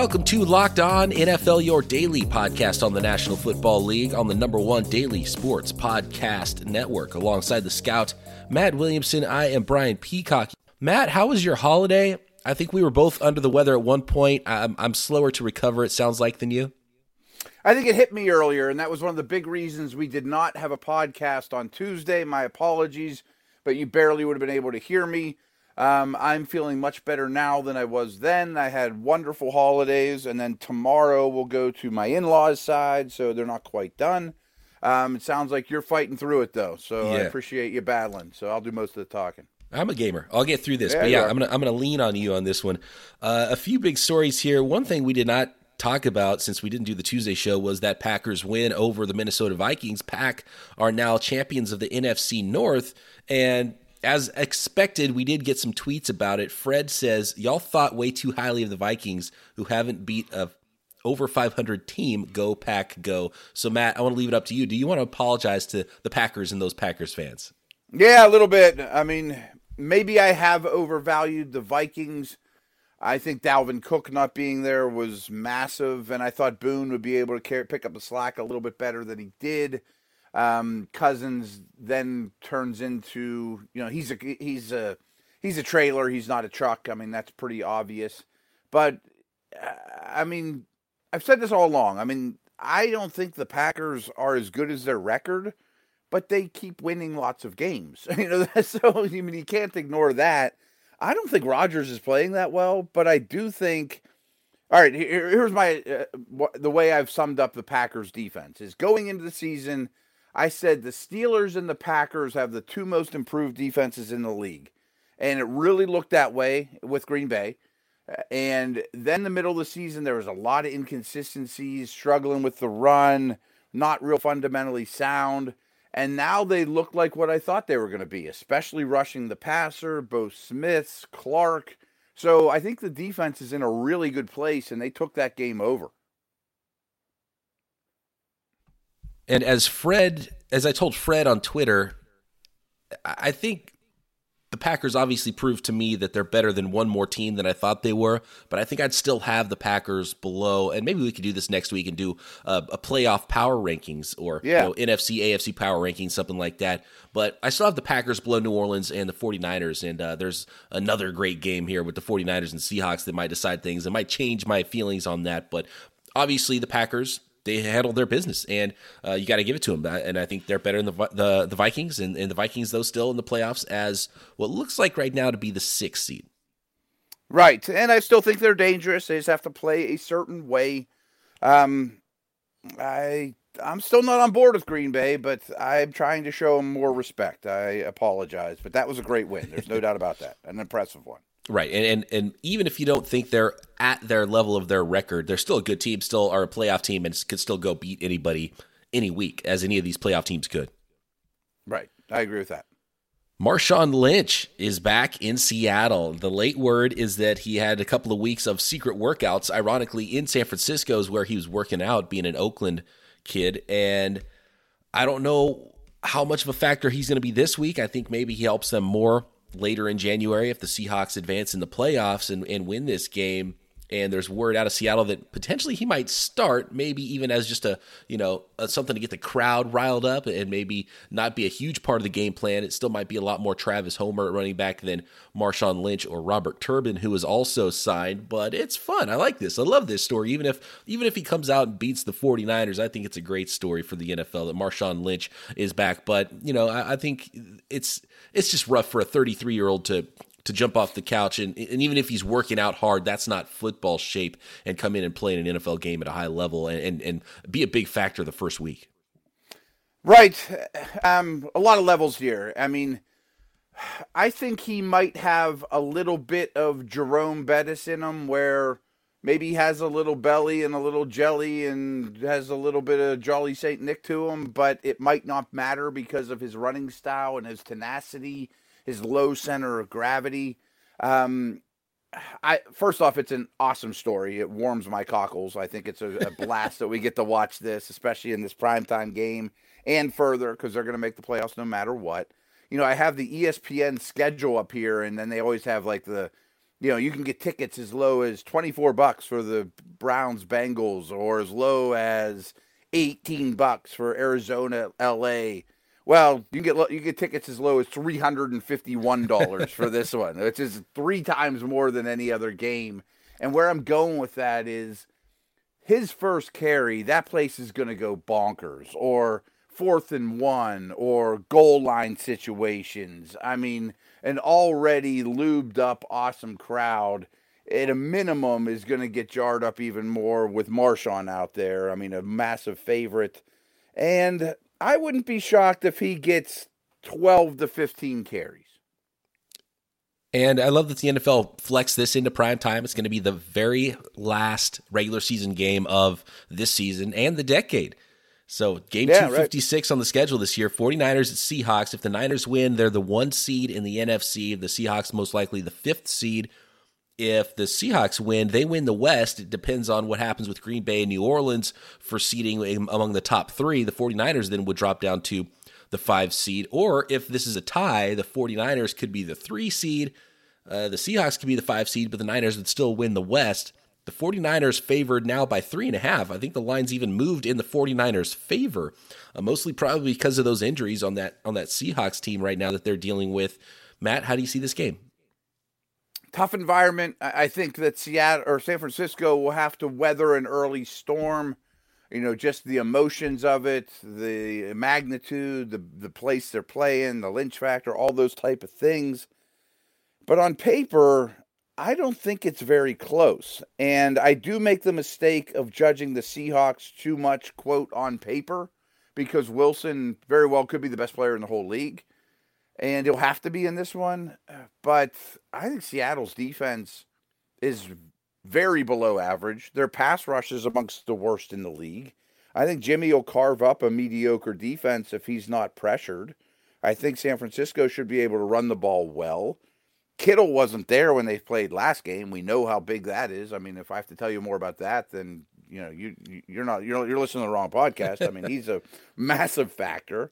Welcome to Locked On NFL, your daily podcast on the National Football League on the number one daily sports podcast network. Alongside the scout, Matt Williamson, I am Brian Peacock. Matt, how was your holiday? I think we were both under the weather at one point. I'm, I'm slower to recover, it sounds like, than you. I think it hit me earlier, and that was one of the big reasons we did not have a podcast on Tuesday. My apologies, but you barely would have been able to hear me. Um, I'm feeling much better now than I was then. I had wonderful holidays, and then tomorrow we'll go to my in laws' side, so they're not quite done. Um, it sounds like you're fighting through it though, so yeah. I appreciate you battling. So I'll do most of the talking. I'm a gamer. I'll get through this, yeah, but yeah, I'm gonna I'm gonna lean on you on this one. Uh, a few big stories here. One thing we did not talk about since we didn't do the Tuesday show was that Packers win over the Minnesota Vikings. Pack are now champions of the NFC North, and as expected, we did get some tweets about it. Fred says, Y'all thought way too highly of the Vikings, who haven't beat a over 500 team. Go, Pack, go. So, Matt, I want to leave it up to you. Do you want to apologize to the Packers and those Packers fans? Yeah, a little bit. I mean, maybe I have overvalued the Vikings. I think Dalvin Cook not being there was massive, and I thought Boone would be able to pick up the slack a little bit better than he did. Um, Cousins then turns into you know he's a he's a he's a trailer. He's not a truck. I mean that's pretty obvious. But uh, I mean I've said this all along. I mean I don't think the Packers are as good as their record, but they keep winning lots of games. You know so I mean you can't ignore that. I don't think Rodgers is playing that well, but I do think. All right, here, here's my uh, the way I've summed up the Packers defense is going into the season I said the Steelers and the Packers have the two most improved defenses in the league. And it really looked that way with Green Bay. And then the middle of the season, there was a lot of inconsistencies, struggling with the run, not real fundamentally sound. And now they look like what I thought they were going to be, especially rushing the passer, both Smiths, Clark. So I think the defense is in a really good place, and they took that game over. And as Fred, as I told Fred on Twitter, I think the Packers obviously proved to me that they're better than one more team than I thought they were, but I think I'd still have the Packers below. And maybe we could do this next week and do a, a playoff power rankings or yeah. you know, NFC, AFC power rankings, something like that. But I still have the Packers below New Orleans and the 49ers. And uh, there's another great game here with the 49ers and Seahawks that might decide things. It might change my feelings on that. But obviously, the Packers they handled their business, and uh, you got to give it to them. And I think they're better than the the, the Vikings, and, and the Vikings though still in the playoffs as what looks like right now to be the sixth seed. Right, and I still think they're dangerous. They just have to play a certain way. Um, I I'm still not on board with Green Bay, but I'm trying to show them more respect. I apologize, but that was a great win. There's no doubt about that. An impressive one. Right, and, and and even if you don't think they're at their level of their record, they're still a good team, still are a playoff team, and could still go beat anybody any week, as any of these playoff teams could. Right, I agree with that. Marshawn Lynch is back in Seattle. The late word is that he had a couple of weeks of secret workouts, ironically in San Francisco, is where he was working out, being an Oakland kid, and I don't know how much of a factor he's going to be this week. I think maybe he helps them more later in January if the Seahawks advance in the playoffs and, and win this game and there's word out of Seattle that potentially he might start, maybe even as just a you know a, something to get the crowd riled up, and maybe not be a huge part of the game plan. It still might be a lot more Travis Homer running back than Marshawn Lynch or Robert Turbin, who is also signed. But it's fun. I like this. I love this story. Even if even if he comes out and beats the 49ers, I think it's a great story for the NFL that Marshawn Lynch is back. But you know, I, I think it's it's just rough for a 33 year old to to jump off the couch. And, and even if he's working out hard that's not football shape and come in and play in an nfl game at a high level and, and, and be a big factor the first week. Right. Um, a lot of levels here. I mean i think he might have a little bit of jerome bettis in him where maybe he has a little belly and a little jelly and has a little bit of jolly saint nick to him but it might not matter because of his running style and his tenacity his low center of gravity. Um, I first off, it's an awesome story. It warms my cockles. I think it's a, a blast that we get to watch this, especially in this primetime game and further because they're going to make the playoffs no matter what. You know, I have the ESPN schedule up here, and then they always have like the you know, you can get tickets as low as 24 bucks for the Browns Bengals or as low as 18 bucks for Arizona LA. Well, you can get you get tickets as low as $351 for this one, which is 3 times more than any other game. And where I'm going with that is his first carry, that place is going to go bonkers or fourth and one or goal line situations. I mean, an already lubed up, awesome crowd at a minimum is going to get jarred up even more with Marshawn out there. I mean, a massive favorite. And I wouldn't be shocked if he gets 12 to 15 carries. And I love that the NFL flexed this into prime time. It's going to be the very last regular season game of this season and the decade. So, game yeah, 256 right. on the schedule this year 49ers at Seahawks. If the Niners win, they're the one seed in the NFC. The Seahawks, most likely the fifth seed. If the Seahawks win, they win the West. It depends on what happens with Green Bay and New Orleans for seeding among the top three. The 49ers then would drop down to the five seed. Or if this is a tie, the 49ers could be the three seed. Uh, the Seahawks could be the five seed, but the Niners would still win the West. The 49ers favored now by three and a half. I think the line's even moved in the 49ers' favor, uh, mostly probably because of those injuries on that on that Seahawks team right now that they're dealing with. Matt, how do you see this game? Tough environment. I think that Seattle or San Francisco will have to weather an early storm. You know, just the emotions of it, the magnitude, the the place they're playing, the lynch factor, all those type of things. But on paper, I don't think it's very close. And I do make the mistake of judging the Seahawks too much, quote, on paper, because Wilson very well could be the best player in the whole league. And he'll have to be in this one. Uh, but I think Seattle's defense is very below average. Their pass rush is amongst the worst in the league. I think Jimmy will carve up a mediocre defense if he's not pressured. I think San Francisco should be able to run the ball well. Kittle wasn't there when they played last game. We know how big that is. I mean, if I have to tell you more about that, then you know you you're not you're you're listening to the wrong podcast. I mean, he's a massive factor,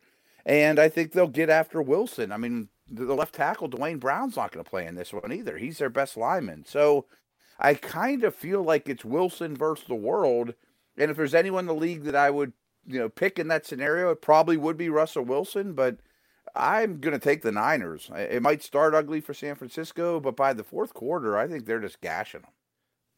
and I think they'll get after Wilson. I mean, the left tackle Duane Brown's not going to play in this one either. He's their best lineman, so I kind of feel like it's Wilson versus the world. And if there's anyone in the league that I would you know pick in that scenario, it probably would be Russell Wilson, but I'm going to take the Niners. It might start ugly for San Francisco, but by the fourth quarter, I think they're just gashing them.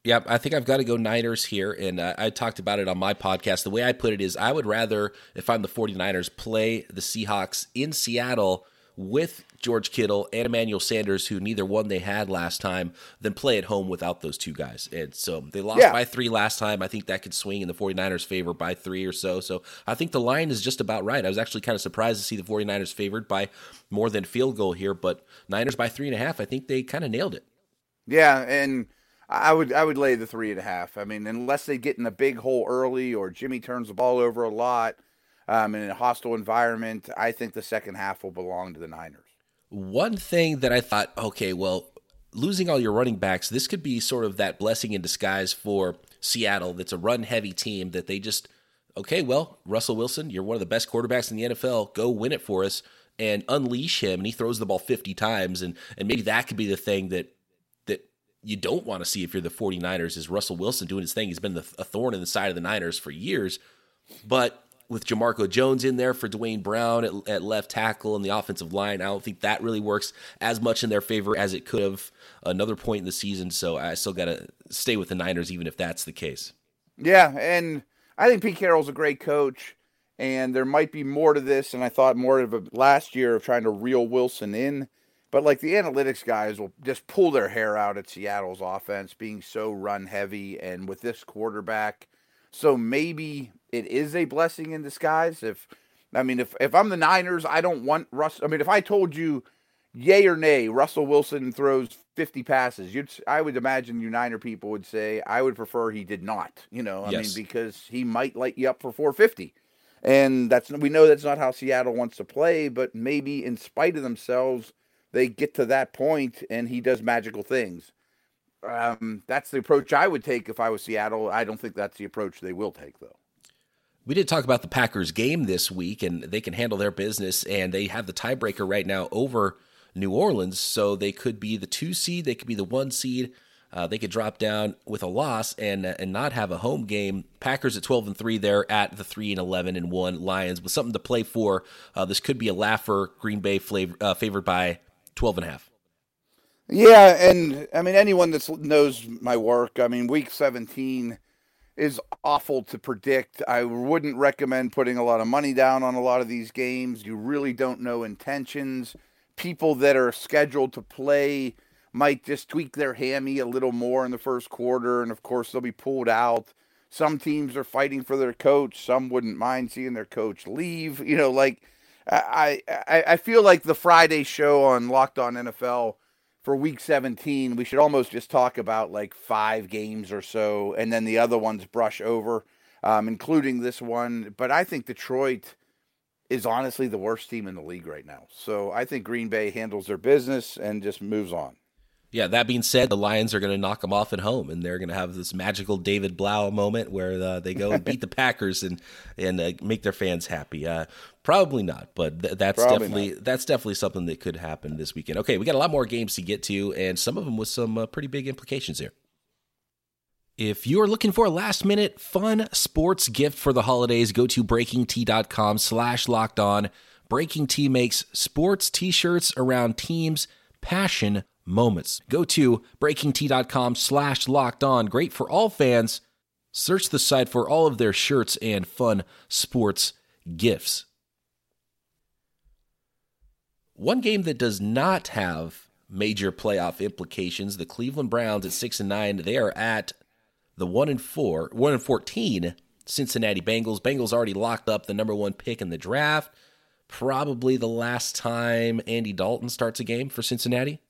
Yep, I think I've got to go Niners here. And uh, I talked about it on my podcast. The way I put it is I would rather, if I'm the 49ers, play the Seahawks in Seattle with George Kittle and Emmanuel Sanders, who neither one they had last time, than play at home without those two guys. And so they lost yeah. by three last time. I think that could swing in the 49ers' favor by three or so. So I think the line is just about right. I was actually kind of surprised to see the 49ers favored by more than field goal here, but Niners by three and a half, I think they kind of nailed it. Yeah, and I would I would lay the three and a half. I mean, unless they get in a big hole early or Jimmy turns the ball over a lot – um, in a hostile environment. I think the second half will belong to the Niners. One thing that I thought, okay, well, losing all your running backs, this could be sort of that blessing in disguise for Seattle. That's a run heavy team that they just, okay, well, Russell Wilson, you're one of the best quarterbacks in the NFL. Go win it for us and unleash him. And he throws the ball 50 times. And, and maybe that could be the thing that, that you don't want to see if you're the 49ers is Russell Wilson doing his thing. He's been the, a thorn in the side of the Niners for years. But with Jamarco Jones in there for Duane Brown at, at, left tackle and the offensive line. I don't think that really works as much in their favor as it could have another point in the season. So I still got to stay with the Niners, even if that's the case. Yeah, and I think Pete Carroll's a great coach, and there might be more to this. And I thought more of a last year of trying to reel Wilson in. But like the analytics guys will just pull their hair out at Seattle's offense being so run heavy, and with this quarterback. So maybe it is a blessing in disguise. If I mean, if if I'm the Niners, I don't want Russ. I mean, if I told you, yay or nay, Russell Wilson throws 50 passes, you'd I would imagine you Niner people would say I would prefer he did not. You know, I yes. mean, because he might light you up for 450. And that's we know that's not how Seattle wants to play, but maybe in spite of themselves, they get to that point and he does magical things. Um, that's the approach I would take if I was Seattle. I don't think that's the approach they will take, though. We did talk about the Packers game this week, and they can handle their business, and they have the tiebreaker right now over New Orleans. So they could be the two seed, they could be the one seed. Uh, they could drop down with a loss and uh, and not have a home game. Packers at twelve and three, they're at the three and eleven and one. Lions with something to play for. Uh, this could be a laugher. Green Bay flavor, uh, favored by 12 and a half. Yeah, and I mean anyone that knows my work, I mean week 17 is awful to predict. I wouldn't recommend putting a lot of money down on a lot of these games. You really don't know intentions. People that are scheduled to play might just tweak their hammy a little more in the first quarter, and of course they'll be pulled out. Some teams are fighting for their coach. Some wouldn't mind seeing their coach leave. You know, like I I, feel like the Friday show on Locked On NFL for week 17, we should almost just talk about like five games or so, and then the other ones brush over, um, including this one. But I think Detroit is honestly the worst team in the league right now. So I think Green Bay handles their business and just moves on. Yeah, that being said, the Lions are going to knock them off at home, and they're going to have this magical David Blaine moment where uh, they go and beat the Packers and and uh, make their fans happy. Uh, probably not, but th- that's probably definitely not. that's definitely something that could happen this weekend. Okay, we got a lot more games to get to, and some of them with some uh, pretty big implications here. If you're looking for a last minute fun sports gift for the holidays, go to breakingt.com slash locked on. Breaking T makes sports t-shirts around teams, passion, moments. Go to breakingt.com slash locked on. Great for all fans. Search the site for all of their shirts and fun sports gifts. One game that does not have major playoff implications, the Cleveland Browns at 6 and 9, they are at the 1 and 4, 1 and 14 Cincinnati Bengals. Bengals already locked up the number 1 pick in the draft. Probably the last time Andy Dalton starts a game for Cincinnati.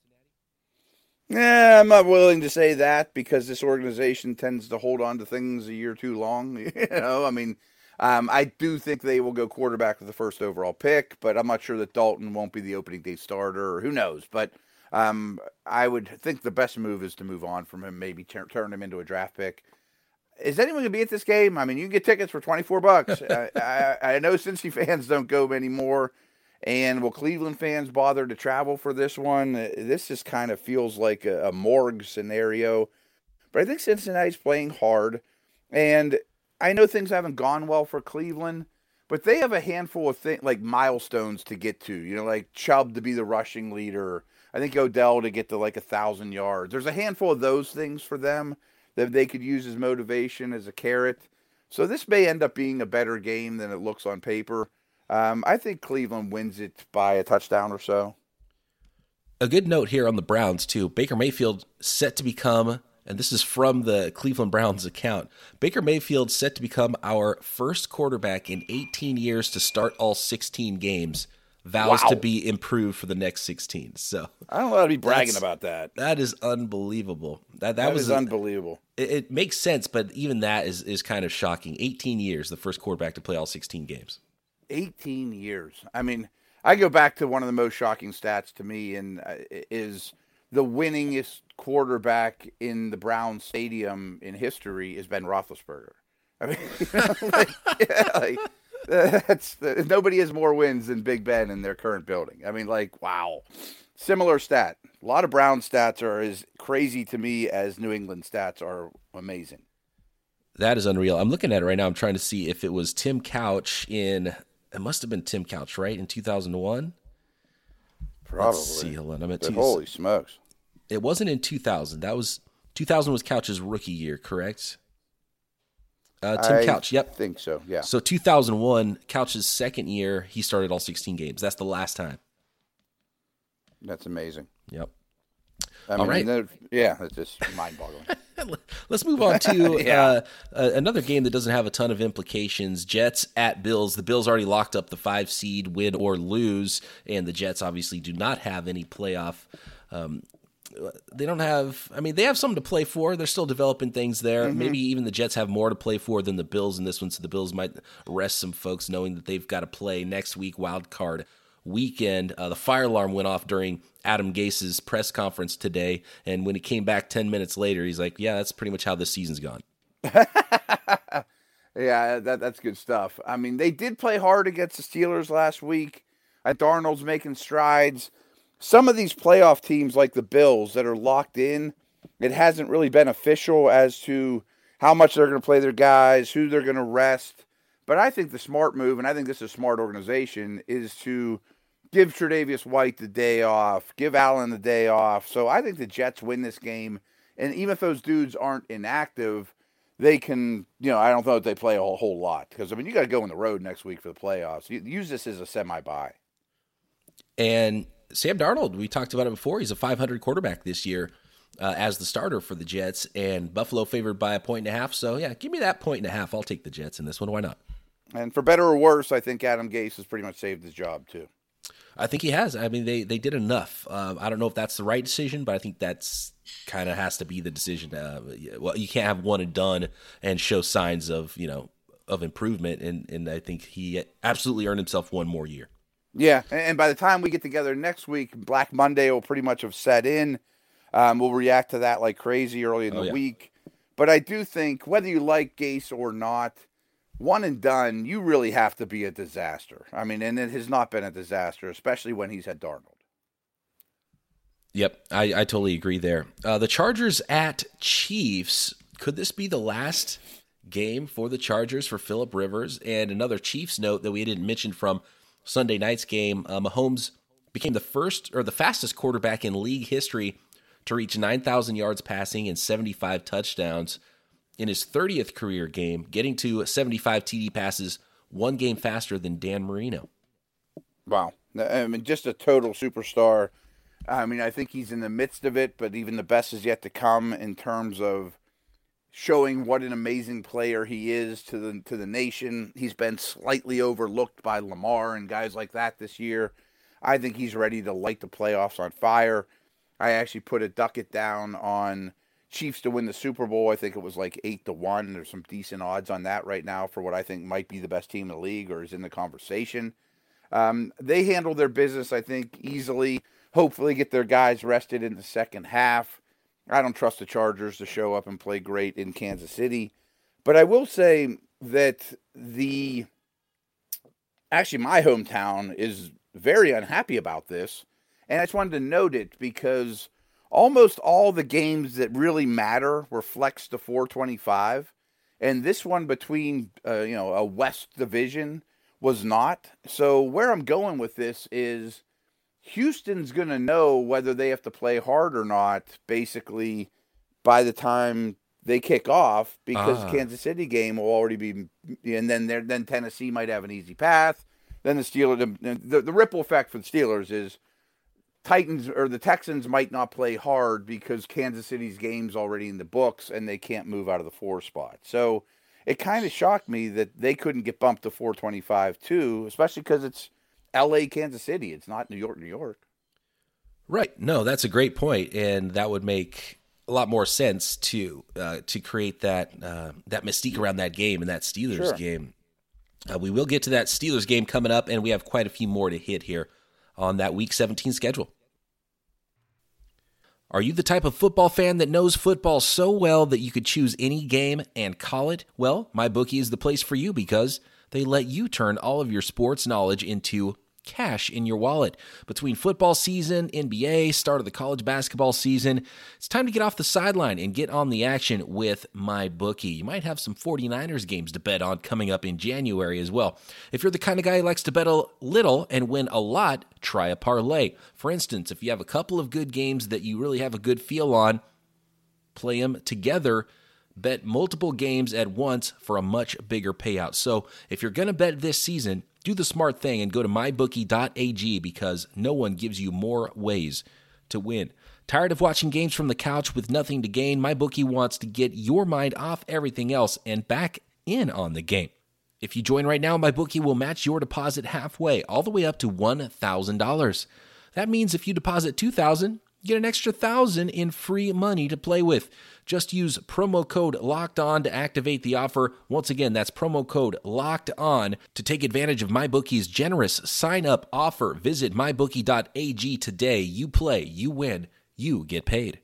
Yeah, I'm not willing to say that because this organization tends to hold on to things a year too long. you know, I mean, um, I do think they will go quarterback with the first overall pick, but I'm not sure that Dalton won't be the opening day starter, or who knows. But um, I would think the best move is to move on from him, maybe turn, turn him into a draft pick. Is anyone going to be at this game? I mean, you can get tickets for 24 bucks. I, I, I know Cincy fans don't go anymore. And will Cleveland fans bother to travel for this one? Uh, this just kind of feels like a, a morgue scenario. But I think Cincinnati's playing hard. And I know things haven't gone well for Cleveland, but they have a handful of things like milestones to get to. You know, like Chubb to be the rushing leader. I think Odell to get to like a thousand yards. There's a handful of those things for them that they could use as motivation, as a carrot. So this may end up being a better game than it looks on paper. Um, I think Cleveland wins it by a touchdown or so. A good note here on the Browns, too. Baker Mayfield set to become, and this is from the Cleveland Browns account Baker Mayfield set to become our first quarterback in 18 years to start all 16 games. Vows wow. to be improved for the next 16. So I don't want to be bragging about that. That is unbelievable. That that, that was a, unbelievable. It, it makes sense, but even that is is kind of shocking. 18 years, the first quarterback to play all 16 games. 18 years. I mean, I go back to one of the most shocking stats to me, and uh, is the winningest quarterback in the Brown Stadium in history is Ben Roethlisberger. I mean, like, yeah, like that's nobody has more wins than Big Ben in their current building. I mean, like, wow. Similar stat. A lot of Brown stats are as crazy to me as New England stats are amazing. That is unreal. I'm looking at it right now. I'm trying to see if it was Tim Couch in it must have been Tim Couch, right? In 2001? Probably. Let's see, hold. I'm at two, holy smokes. It wasn't in 2000. That was 2000 was Couch's rookie year, correct? Uh, Tim I Couch, yep. think so, yeah. So 2001, Couch's second year, he started all 16 games. That's the last time. That's amazing. Yep. I mean, All right. Yeah, it's just mind boggling. Let's move on to yeah. uh, uh, another game that doesn't have a ton of implications. Jets at Bills. The Bills already locked up the five seed, win or lose, and the Jets obviously do not have any playoff. Um, they don't have. I mean, they have something to play for. They're still developing things there. Mm-hmm. Maybe even the Jets have more to play for than the Bills in this one. So the Bills might rest some folks, knowing that they've got to play next week wild card weekend. Uh, the fire alarm went off during Adam Gase's press conference today, and when he came back ten minutes later, he's like, "Yeah, that's pretty much how this season's gone." yeah, that that's good stuff. I mean, they did play hard against the Steelers last week. Uh, Darnold's making strides. some of these playoff teams, like the Bills, that are locked in, it hasn't really been official as to how much they're going to play their guys, who they're going to rest. But I think the smart move, and I think this is a smart organization, is to give Tre'Davious White the day off, give Allen the day off. So I think the Jets win this game. And even if those dudes aren't inactive, they can, you know, I don't know if they play a whole, whole lot. Because, I mean, you got to go on the road next week for the playoffs. Use this as a semi bye. And Sam Darnold, we talked about it before. He's a 500 quarterback this year uh, as the starter for the Jets, and Buffalo favored by a point and a half. So, yeah, give me that point and a half. I'll take the Jets in this one. Why not? And for better or worse, I think Adam Gase has pretty much saved his job, too. I think he has. I mean, they they did enough. Uh, I don't know if that's the right decision, but I think that's kind of has to be the decision. Uh, well, you can't have one and done and show signs of you know of improvement, and and I think he absolutely earned himself one more year. Yeah, and by the time we get together next week, Black Monday will pretty much have set in. Um, we'll react to that like crazy early in oh, the yeah. week. But I do think whether you like Gase or not, one and done, you really have to be a disaster. I mean, and it has not been a disaster, especially when he's had Darnold. Yep, I, I totally agree there. Uh, the Chargers at Chiefs. Could this be the last game for the Chargers for Philip Rivers? And another Chiefs note that we didn't mention from Sunday night's game: uh, Mahomes became the first or the fastest quarterback in league history to reach 9,000 yards passing and 75 touchdowns in his 30th career game, getting to 75 TD passes one game faster than Dan Marino. Wow. I mean, just a total superstar. I mean, I think he's in the midst of it, but even the best is yet to come in terms of showing what an amazing player he is to the to the nation. He's been slightly overlooked by Lamar and guys like that this year. I think he's ready to light the playoffs on fire. I actually put a ducket down on Chiefs to win the Super Bowl. I think it was like eight to one. There's some decent odds on that right now for what I think might be the best team in the league or is in the conversation. Um, they handle their business, I think, easily. Hopefully, get their guys rested in the second half. I don't trust the Chargers to show up and play great in Kansas City, but I will say that the actually my hometown is very unhappy about this, and I just wanted to note it because almost all the games that really matter were flexed to 425 and this one between uh, you know a west division was not so where i'm going with this is houston's going to know whether they have to play hard or not basically by the time they kick off because ah. kansas city game will already be and then then tennessee might have an easy path then the steelers the, the, the ripple effect for the steelers is Titans or the Texans might not play hard because Kansas City's game's already in the books and they can't move out of the four spot. So it kind of shocked me that they couldn't get bumped to 425 too, especially because it's L.A. Kansas City. It's not New York, New York. Right. No, that's a great point, and that would make a lot more sense to uh, to create that uh, that mystique around that game and that Steelers sure. game. Uh, we will get to that Steelers game coming up, and we have quite a few more to hit here on that Week 17 schedule. Are you the type of football fan that knows football so well that you could choose any game and call it? Well, MyBookie is the place for you because they let you turn all of your sports knowledge into cash in your wallet. Between football season, NBA, start of the college basketball season, it's time to get off the sideline and get on the action with MyBookie. You might have some 49ers games to bet on coming up in January as well. If you're the kind of guy who likes to bet a little and win a lot, try a parlay. For instance, if you have a couple of good games that you really have a good feel on, play them together bet multiple games at once for a much bigger payout. So, if you're going to bet this season, do the smart thing and go to mybookie.ag because no one gives you more ways to win. Tired of watching games from the couch with nothing to gain? MyBookie wants to get your mind off everything else and back in on the game. If you join right now, MyBookie will match your deposit halfway, all the way up to $1,000. That means if you deposit 2000 Get an extra thousand in free money to play with. Just use promo code locked on to activate the offer. Once again, that's promo code locked on to take advantage of MyBookie's generous sign up offer. Visit mybookie.ag today. You play, you win, you get paid.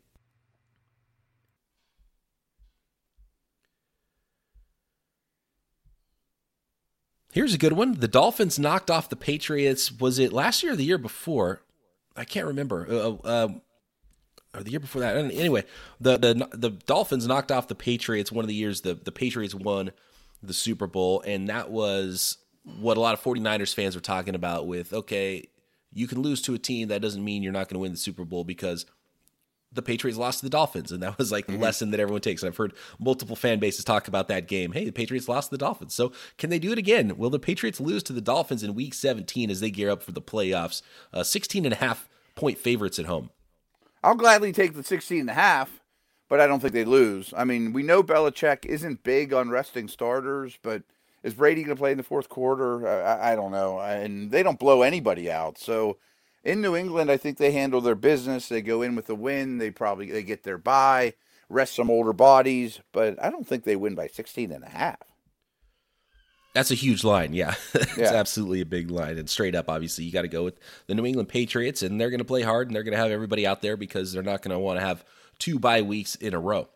Here's a good one. The Dolphins knocked off the Patriots. Was it last year or the year before? I can't remember. Uh, uh, or the year before that. Anyway, the the the Dolphins knocked off the Patriots. One of the years the the Patriots won the Super Bowl, and that was what a lot of 49ers fans were talking about. With okay, you can lose to a team that doesn't mean you're not going to win the Super Bowl because the Patriots lost to the Dolphins, and that was like the mm-hmm. lesson that everyone takes. And I've heard multiple fan bases talk about that game. Hey, the Patriots lost to the Dolphins, so can they do it again? Will the Patriots lose to the Dolphins in Week 17 as they gear up for the playoffs? Uh, 16 and a half point favorites at home. I'll gladly take the 16 and a half, but I don't think they lose. I mean, we know Belichick isn't big on resting starters, but is Brady going to play in the fourth quarter? I, I don't know. And they don't blow anybody out, so in New England, I think they handle their business. They go in with a win. They probably they get their bye, rest some older bodies, but I don't think they win by 16 and a half. That's a huge line. Yeah. it's yeah. absolutely a big line. And straight up, obviously, you got to go with the New England Patriots, and they're going to play hard and they're going to have everybody out there because they're not going to want to have two bye weeks in a row.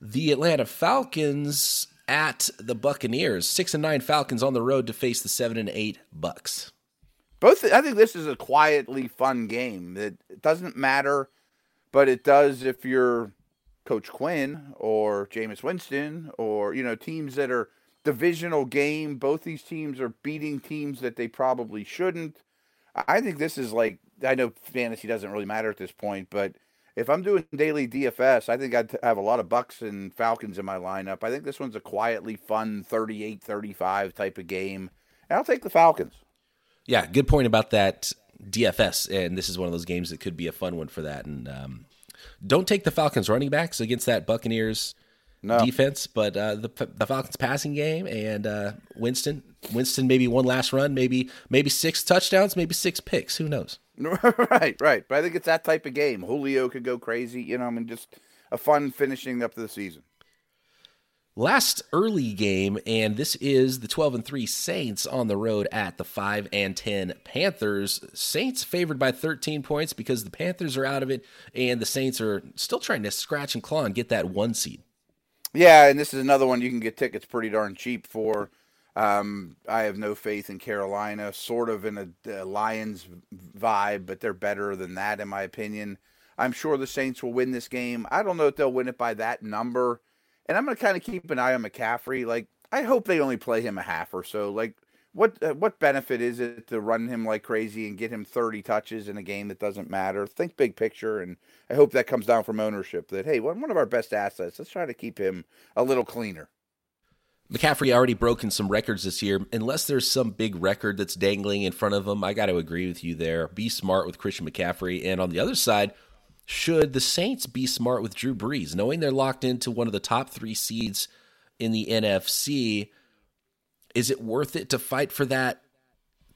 The Atlanta Falcons at the Buccaneers. Six and nine Falcons on the road to face the seven and eight Bucks both I think this is a quietly fun game. It, doesn't matter, but it does if you're Coach Quinn or Jameis Winston or you know teams that are divisional game. Both these teams are beating teams that they probably shouldn't. I think this is like I know fantasy doesn't really matter at this point, but if I'm doing daily DFS, I think I'd have a lot of Bucks and Falcons in my lineup. I think this one's a quietly fun 38-35 type of game. And I'll take the Falcons. Yeah, good point about that DFS, and this is one of those games that could be a fun one for that. And um, don't take the Falcons running backs against that Buccaneers no. defense, but uh, the the Falcons passing game and uh, Winston, Winston maybe one last run, maybe maybe six touchdowns, maybe six picks. Who knows? right, right. But I think it's that type of game. Julio could go crazy. You know, I mean, just a fun finishing up the season last early game, and this is the 12 and 3 Saints on the road at the 5 and 10 Panthers. Saints favored by 13 points because the Panthers are out of it, and the Saints are still trying to scratch and claw and get that one seed. Yeah, and this is another one you can get tickets pretty darn cheap for. Um, I have no faith in Carolina, sort of in a, a Lions vibe, but they're better than that, in my opinion. I'm sure the Saints will win this game. I don't know if they'll win it by that number. And I'm going to kind of keep an eye on McCaffrey. Like, I hope they only play him a half or so. Like, what uh, what benefit is it to run him like crazy and get him 30 touches in a game that doesn't matter? Think big picture, and I hope that comes down from ownership. That hey, one of our best assets. Let's try to keep him a little cleaner. McCaffrey already broken some records this year. Unless there's some big record that's dangling in front of him, I got to agree with you there. Be smart with Christian McCaffrey, and on the other side, should the Saints be smart with Drew Brees, knowing they're locked into one of the top three seeds in the NFC? Is it worth it to fight for that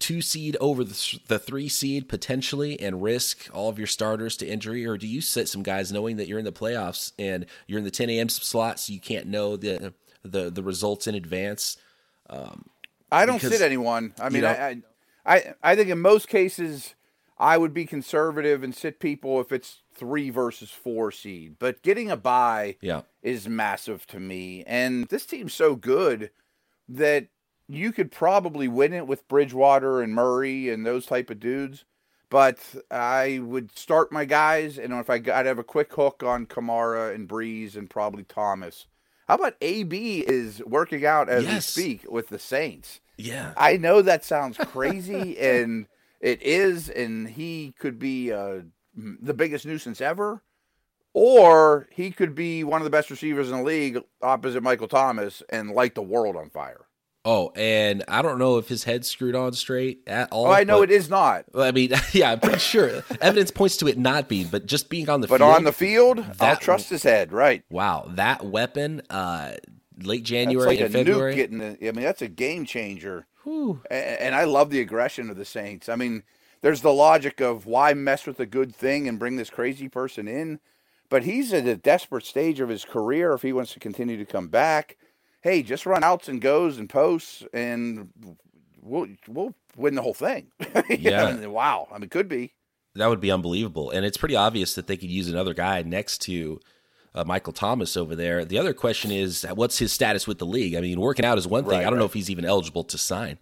two seed over the, the three seed potentially and risk all of your starters to injury? Or do you sit some guys knowing that you're in the playoffs and you're in the 10 a.m. slot so you can't know the, the, the results in advance? Um, I don't because, sit anyone. I mean, you know, I, I, I think in most cases, I would be conservative and sit people if it's three versus four seed. But getting a bye yeah. is massive to me. And this team's so good that you could probably win it with Bridgewater and Murray and those type of dudes. But I would start my guys, and if I got to have a quick hook on Kamara and Brees and probably Thomas. How about AB is working out as yes. we speak with the Saints? Yeah, I know that sounds crazy, and it is, and he could be uh, the biggest nuisance ever, or he could be one of the best receivers in the league opposite Michael Thomas and light the world on fire. Oh, and I don't know if his head's screwed on straight at all. Oh, I know it is not. I mean, yeah, I'm pretty sure evidence points to it not being, but just being on the but field. But on the field, that, I'll trust his head, right? Wow, that weapon, uh, late January like and February. getting, a, I mean, that's a game changer. And, and I love the aggression of the Saints. I mean, there's the logic of why mess with a good thing and bring this crazy person in. But he's at a desperate stage of his career if he wants to continue to come back. Hey, just run outs and goes and posts, and we'll we'll win the whole thing. yeah. Wow. I mean, could be. That would be unbelievable, and it's pretty obvious that they could use another guy next to uh, Michael Thomas over there. The other question is, what's his status with the league? I mean, working out is one thing. Right, I don't right. know if he's even eligible to sign.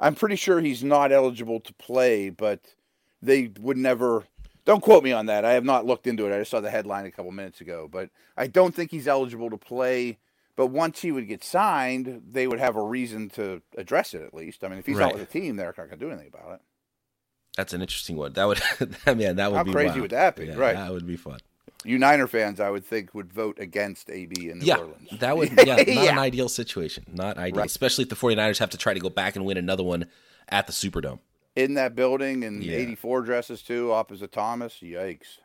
I'm pretty sure he's not eligible to play, but they would never. Don't quote me on that. I have not looked into it. I just saw the headline a couple minutes ago, but I don't think he's eligible to play. But once he would get signed, they would have a reason to address it at least. I mean, if he's Right. not with the team, they're not going to do anything about it. That's an interesting one. That would, man, that would How be crazy wild. would that be? Yeah, Right. That would be fun. You Niner fans, I would think, would vote against AB in New yeah, Orleans. that would yeah, not an ideal situation. Not ideal, Right. especially if the 49ers have to try to go back and win another one at the Superdome. in that building and Yeah. 84 dresses too, opposite Thomas. Yikes.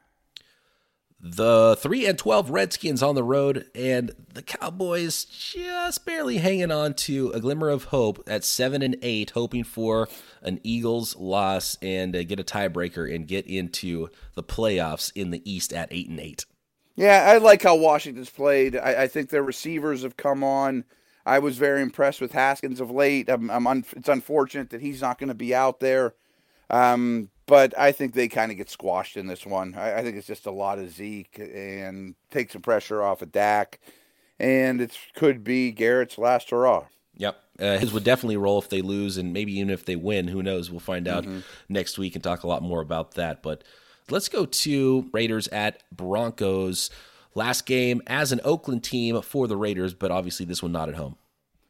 The 3 and 12 Redskins on the road and the Cowboys just barely hanging on to a glimmer of hope at 7 and 8 hoping for an Eagles loss and uh, get a tiebreaker and get into the playoffs in the East at 8 and 8. Yeah, I like how Washington's played. I, I think their receivers have come on. I was very impressed with Haskins of late. I'm, I'm un, it's unfortunate that he's not going to be out there, um, but I think they kind of get squashed in this one. I, I think it's just a lot of Zeke and take some pressure off of Dak, and it could be Garrett's last hurrah. Yep. Uh, his would definitely roll if they lose, and maybe even if they win. Who knows? We'll find out next week and talk a lot more about that. But let's go to Raiders at Broncos. Last game as an Oakland team for the Raiders, but obviously this one not at home.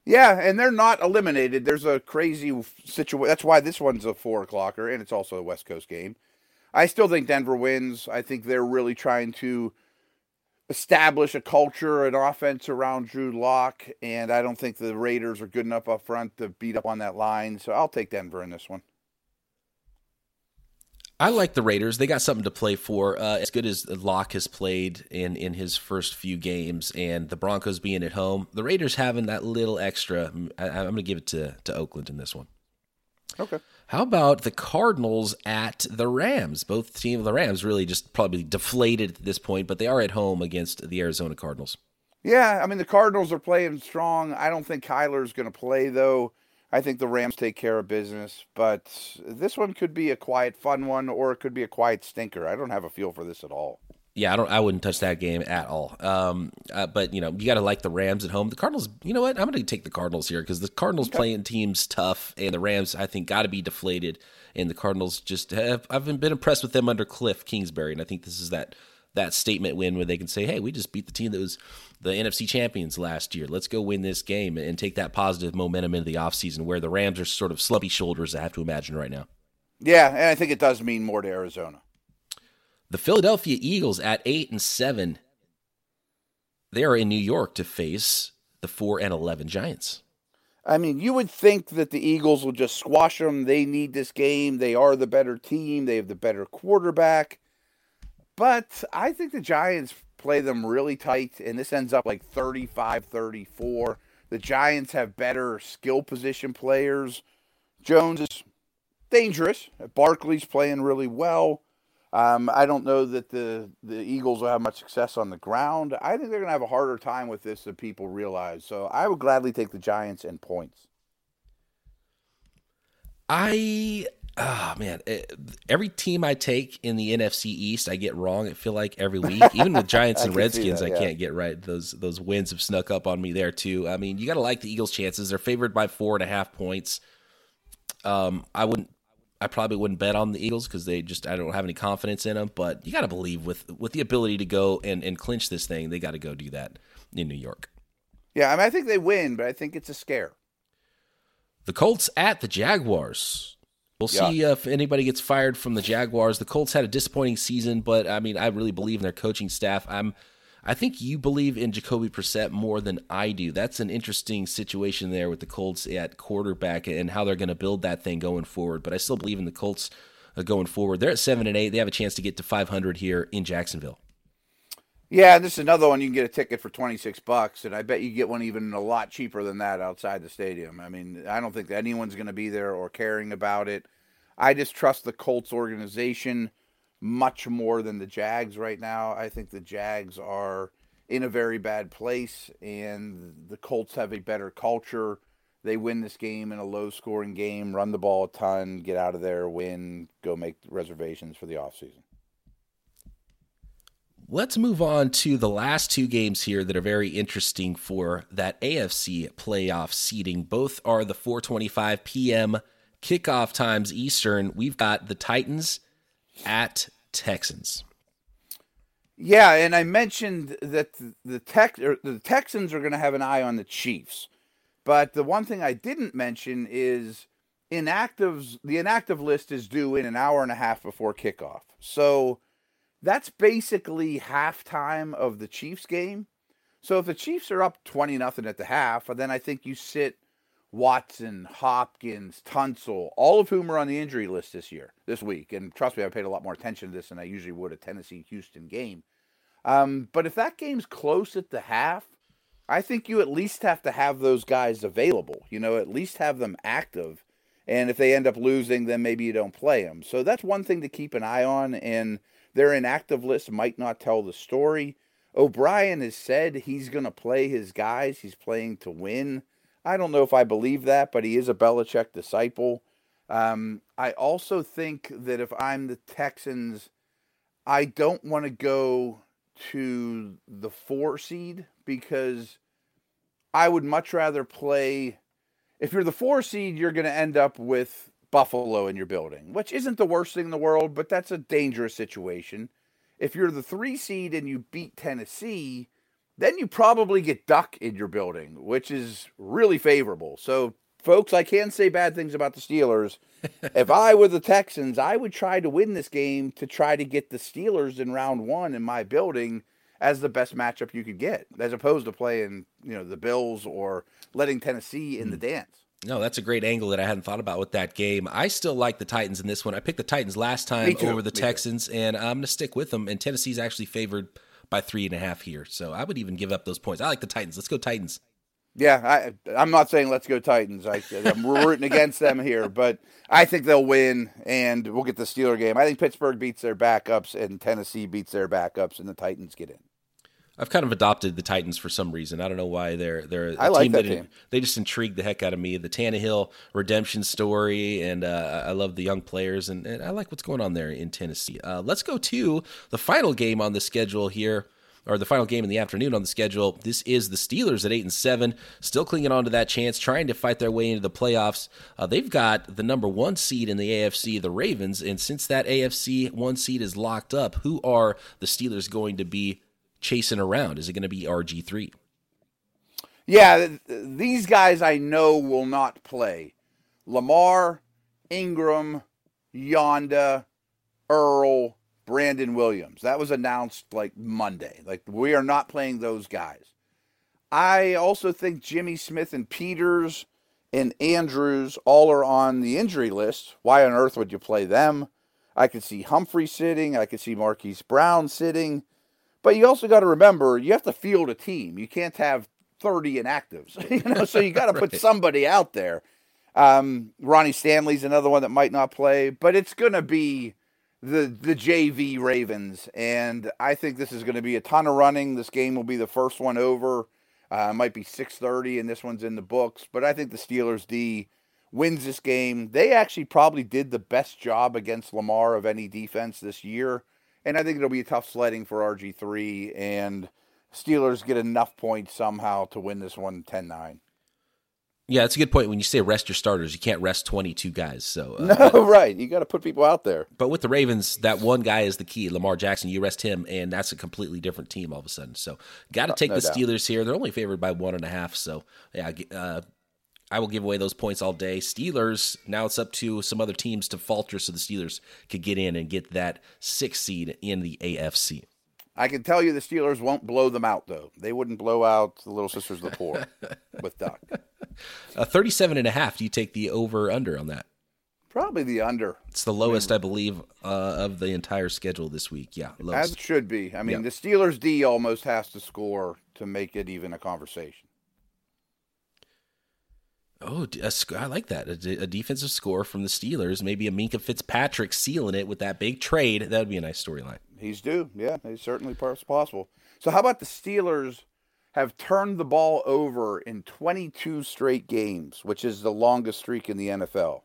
Yeah, and they're not eliminated. There's a crazy situation. That's why this one's a four o'clocker, and it's also a West Coast game. I still think Denver wins. I think they're really trying to establish a culture, an offense around Drew Lock, and I don't think the Raiders are good enough up front to beat up on that line. So I'll take Denver in this one. I like the Raiders. They got something to play for. Uh, as good as Lock has played in in his first few games, and the Broncos being at home, the Raiders having that little extra. I, I'm going to give it to to Oakland in this one. Okay. How about the Cardinals at the Rams? Both team of the Rams really just probably deflated at this point, but they are at home against the Arizona Cardinals. Yeah, I mean the Cardinals are playing strong. I don't think Kyler's going to play though. I think the Rams take care of business, but this one could be a quiet, fun one, or it could be a quiet stinker. I don't have a feel for this at all. Yeah, I don't. I wouldn't touch that game at all. Um, uh, but you know, you got to like the Rams at home. The Cardinals. You know what? I'm going to take the Cardinals here because the Cardinals playing teams tough, and the Rams I think got to be deflated. And the Cardinals just have. I've been impressed with them under Cliff Kingsbury, and I think this is that that statement win where they can say, "Hey, we just beat the team that was the NFC champions last year. Let's go win this game and take that positive momentum into the offseason where the Rams are sort of slumpy shoulders. I have to imagine right now. Yeah, and I think it does mean more to Arizona. The Philadelphia Eagles at eight and seven. They are in New York to face the four and eleven Giants. I mean, you would think that the Eagles will just squash them. They need this game. They are the better team. They have the better quarterback. But I think the Giants play them really tight, and this ends up like 35 34. The Giants have better skill position players. Jones is dangerous. Barkley's playing really well. Um, I don't know that the, the Eagles will have much success on the ground. I think they're going to have a harder time with this than people realize. So I would gladly take the Giants and points. I oh man, eh, every team I take in the NFC East, I get wrong. I feel like every week, even with Giants and Redskins, that, I can't get right. Those those wins have snuck up on me there too. I mean, you got to like the Eagles' chances. They're favored by four and a half points. Um, I wouldn't. I probably wouldn't bet on the Eagles because they just I don't have any confidence in them. But you got to believe with with the ability to go and and clinch this thing, they got to go do that in New York. Yeah, I mean, I think they win, but I think it's a scare. The Colts at the Jaguars. We'll Yeah. see if anybody gets fired from the Jaguars. The Colts had a disappointing season, but I mean, I really believe in their coaching staff. I'm, I think you believe in Jacoby Brissett more than I do. That's an interesting situation there with the Colts at quarterback and how they're going to build that thing going forward. But I still believe in the Colts uh, going forward. They're at seven and eight. They have a chance to get to 500 here in Jacksonville. Yeah, this is another one you can get a ticket for 26 bucks, and I bet you get one even a lot cheaper than that outside the stadium. I mean, I don't think anyone's going to be there or caring about it. I just trust the Colts organization much more than the Jags right now. I think the Jags are in a very bad place, and the Colts have a better culture. They win this game in a low scoring game, run the ball a ton, get out of there, win, go make reservations for the offseason. Let's move on to the last two games here that are very interesting for that AFC playoff seeding. Both are the 4:25 p.m. kickoff times Eastern. We've got the Titans at Texans. Yeah, and I mentioned that the, Tex, er, the Texans are going to have an eye on the Chiefs. But the one thing I didn't mention is inactives. The inactive list is due in an hour and a half before kickoff. So that's basically halftime of the Chiefs game. So if the Chiefs are up 20 nothing at the half, then I think you sit Watson, Hopkins, Tunsil, all of whom are on the injury list this year, this week. And trust me, I paid a lot more attention to this than I usually would a Tennessee Houston game. Um, but if that game's close at the half, I think you at least have to have those guys available. You know, at least have them active. And if they end up losing, then maybe you don't play them. So that's one thing to keep an eye on. And their inactive list might not tell the story. O'Brien has said he's going to play his guys. He's playing to win. I don't know if I believe that, but he is a Belichick disciple. Um, I also think that if I'm the Texans, I don't want to go to the four seed because I would much rather play. If you're the four seed, you're going to end up with Buffalo in your building, which isn't the worst thing in the world, but that's a dangerous situation. If you're the three seed and you beat Tennessee, then you probably get Duck in your building, which is really favorable. So, folks, I can say bad things about the Steelers. if I were the Texans, I would try to win this game to try to get the Steelers in round one in my building as the best matchup you could get, as opposed to playing, you know, the Bills or letting Tennessee in the hmm. dance. No, that's a great angle that I hadn't thought about with that game. I still like the Titans in this one. I picked the Titans last time over the Me Texans, too. and I'm going to stick with them. And Tennessee's actually favored by three and a half here, so I would even give up those points. I like the Titans. Let's go Titans. Yeah, I, I'm not saying let's go Titans. I, am rooting against them here, but I think they'll win, and we'll get the Steeler game. I think Pittsburgh beats their backups, and Tennessee beats their backups, and the Titans get in. I've kind of adopted the Titans for some reason. I don't know why they're they're a I like that, that team. they just intrigue the heck out of me. The Tannehill redemption story, and uh, I love the young players, and, and, I like what's going on there in Tennessee. Uh, let's go to the final game on the schedule here or the final game in the afternoon on the schedule. This is the Steelers at eight and seven, still clinging on to that chance, trying to fight their way into the playoffs. Uh, they've got the number one seed in the AFC, the Ravens, and since that AFC one seed is locked up, who are the Steelers going to be chasing around? Is it going to be RG3? Yeah, these guys I know will not play. Lamar, Ingram, Yanda, Earl, Brandon Williams. That was announced like Monday. Like we are not playing those guys. I also think Jimmy Smith and Peters and Andrews all are on the injury list. Why on earth would you play them? I could see Humphrey sitting. I could see Marquise Brown sitting. But you also got to remember, you have to field a team. You can't have 30 inactives, you know, so you got to put right. somebody out there. Um, Ronnie Stanley's another one that might not play, but it's going to be the the JV Ravens, and I think this is going to be a ton of running. This game will be the first one over. Uh, it might be 6:30, and this one's in the books. But I think the Steelers D wins this game. They actually probably did the best job against Lamar of any defense this year and I think it'll be a tough sledding for RG3 and Steelers get enough points somehow to win this one 10-9. Yeah, that's a good point. When you say rest your starters, you can't rest 22 guys. So uh, No, but, right. You got to put people out there. But with the Ravens, that one guy is the key, Lamar Jackson. You rest him, and that's a completely different team all of a sudden. So got to take no the doubt. Steelers here. They're only favored by one and a half. So yeah, uh, I will give away those points all day. Steelers, now it's up to some other teams to falter so the Steelers could get in and get that sixth seed in the AFC. I can tell you the Steelers won't blow them out, though. They wouldn't blow out the Little Sisters of the Poor with Duck. A 37 and a half. Do you take the over under on that? Probably the under. It's the lowest, I believe, uh, of the entire schedule this week. Yeah, lowest. As it should be. I mean, the Steelers D almost has to score to make it even a conversation. Oh, I like that. A, defensive score from the Steelers. Maybe a Minkah Fitzpatrick sealing it with that big trade. That would be a nice storyline. He's due. Yeah, he's certainly possible. So, how about the Steelers have turned the ball over in 22 straight games, which is the longest streak in the NFL?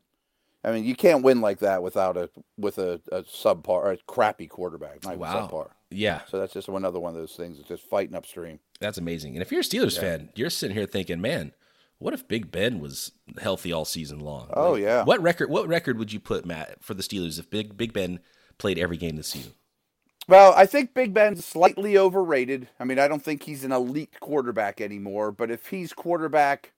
I mean, you can't win like that without a with a, a subpar, a crappy quarterback. Not wow. subpar. Yeah. So that's just another one of those things. It's just fighting upstream. That's amazing. And if you're a Steelers yeah. fan, you're sitting here thinking, man what if Big Ben was healthy all season long? Oh like, yeah. What record? What record would you put Matt for the Steelers if Big Big Ben played every game this season. Well, I think Big Ben's slightly overrated. I mean, I don't think he's an elite quarterback anymore, but if he's quarterback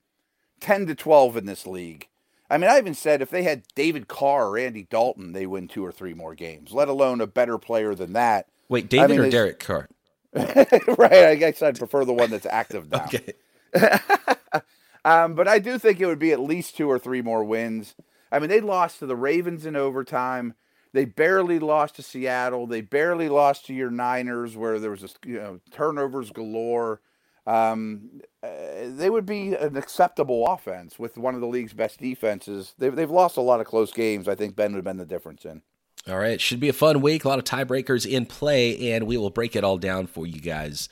10 to 12 in this league, I mean, I even said if they had David Carr or Andy Dalton, they win two or three more games, let alone a better player than that. Wait, David I mean, or Derek Carr? right. I guess I'd prefer the one that's active now. okay. um, but I do think it would be at least two or three more wins. I mean, they lost to the Ravens in overtime. They barely lost to Seattle. They barely lost to your Niners, where there was a, you know turnovers galore. Um, uh, they would be an acceptable offense with one of the league's best defenses. They've they've lost a lot of close games. I think Ben would have been the difference in. All right, should be a fun week. A lot of tiebreakers in play, and we will break it all down for you guys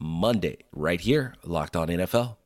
Monday right here, Locked On NFL.